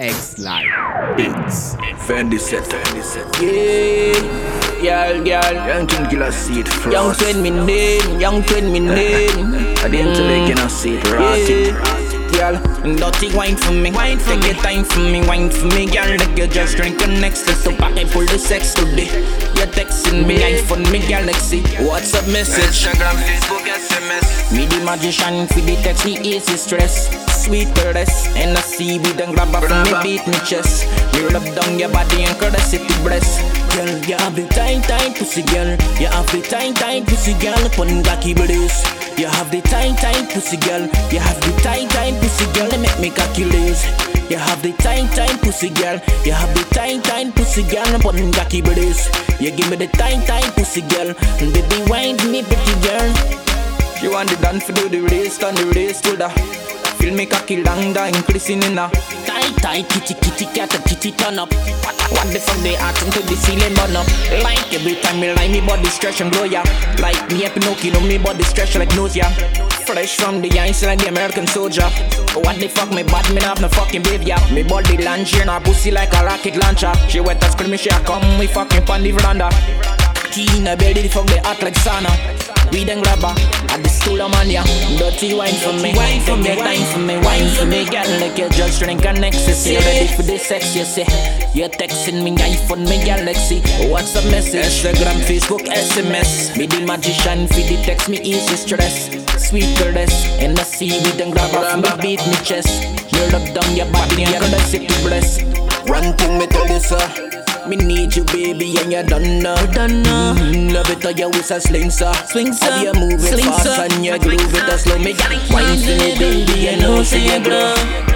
X Live Beats. Fendi set. Yeah, girl, girl. Young twin killer seed frost. Young twin me name, young twin me name. At the intellect you know see it rotting. Yeah, girl, dirty wine for me. Wine for Take me. your time for me, wine for me, girl. Like you just drink next extra, so back I pull the sex today. You're texting me, iPhone me, galaxy. What's up, message? Instagram, Facebook, SMS. Me the magician, for the text me easy stress. Sweet caress, and I see we done grab up from me beat me chest. Me rub down your body and caress it to breast. Girl, you have the tight, tight pussy, girl. You have the tight, tight pussy, girl. Pon cocky bodies. You have the tight, tight pussy, girl. You have the tight, tight pussy, girl. They make me lace. You have the tight, tight pussy, girl. You have the tight, tight pussy, girl. Pon cocky bodies. You give me the tight, tight pussy, girl. And baby, wind me, pretty girl. You want the dance for do the race, turn the race to the Feel me cocky long increasing in a Tight tight kitty kitty cat kitty turn up. What, the fuck they atom to the ceiling burn up? Like every time me lie me body stretch and glow ya. Like me a Pinocchio me body stretch like nose ya Fresh from the ice like the American soldier. What the fuck me bad me have no fucking babe ya Me body here na pussy like a rocket launcher. She wet and screaming she a come we fucking pon the veranda. Key in the belly, the fuck they act like sauna. We then grab her at the stool of mania. Dirty wine for me, wine for me, time for me, wine for me. Girl, like you just drink an ecstasy. Ready for the sex, you say. You're texting me, iPhone me, galaxy. What's the message? Instagram, Facebook, SMS. Me the magician, feed the text me easy stress. Sweet caress, and I see we then grab her from the beat me chest. You rub down your body and caress it to bless. One thing me tell you, sir. Me need you, baby, and you done now. Done now. Mm, love it how you was a sling, sir. Swing, sir. You move it fast and you groove it a slow. Me got it wine for me, baby, you know say you grow.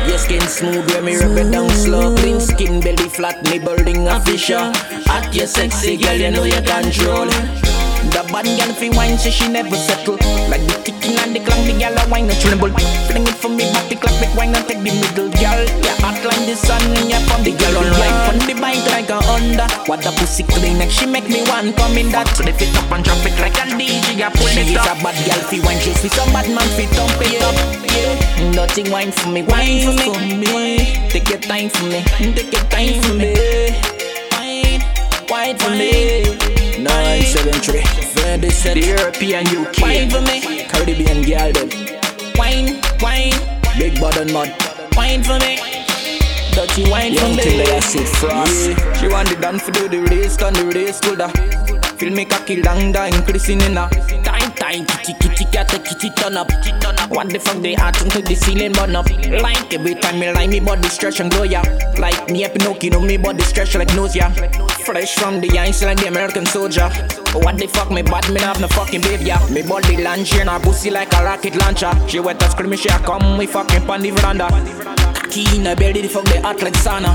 Your skin smooth, where me rub it down slow. Clean skin, belly flat, me building a fisher. Hot, you sexy girl, you know you control. The bad girl fi wine, so she never settle. Like the ticking and the clang, the girl a wine a tremble. Fling it for me, back the clap, make wine and take the middle, What the pussy clean, and she make me want come in that. So they fit up and drop it like a DJ, I pull it up. She is a bad girl fi wine, she see some bad man fi thump it up. Yeah, nothing wine for me, wine for me. Take your time for me, take your time for me. Wine, wine for me. 973 Fendi set The European UK Wine for me Caribbean girl them Wine, wine Big button mud Wine for me Dirty wine Young me thing I frost. Yeah. She want the dance for do the race Turn the race to the ah. Feel me cocky long da increasing in ah. a Tight, tight, kitty, kitty, cat, a kitty turn up What the fuck they atom to the ceiling burn up? Like every time me lie me body stretch and glow ya Like me a Pinocchio, know me body stretch like nose ya Fresh from the ice like the American soldier. What the fuck me bad me have no fucking baby, ya Me body here na pussy like a rocket launcher. She wet and screaming she a come we fucking pon the veranda Key in the belly the fuck they act like sauna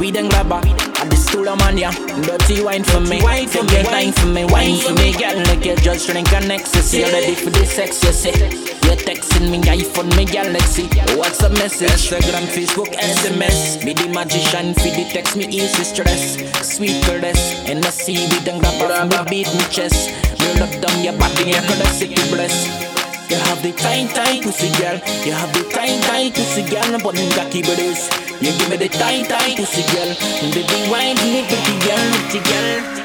we then grab her at the stool of mania. Dirty wine for me, wine for me, wine for me, wine for me. Girl, like you just drink an ecstasy. Ready for the sex, you say. You're texting me, iPhone me, galaxy. What's the message? Instagram, Facebook, SMS. Be the magician, feed the text me easy stress. Sweet caress, and I see we then grab her the beat me chest. You look down your body, and caress it to breast. You have the tight, tight pussy girl. You have the tight, tight pussy girl. But them cocky bodies. You give me the tight, tight pussy girl. Baby, wine pretty girl, pretty girl.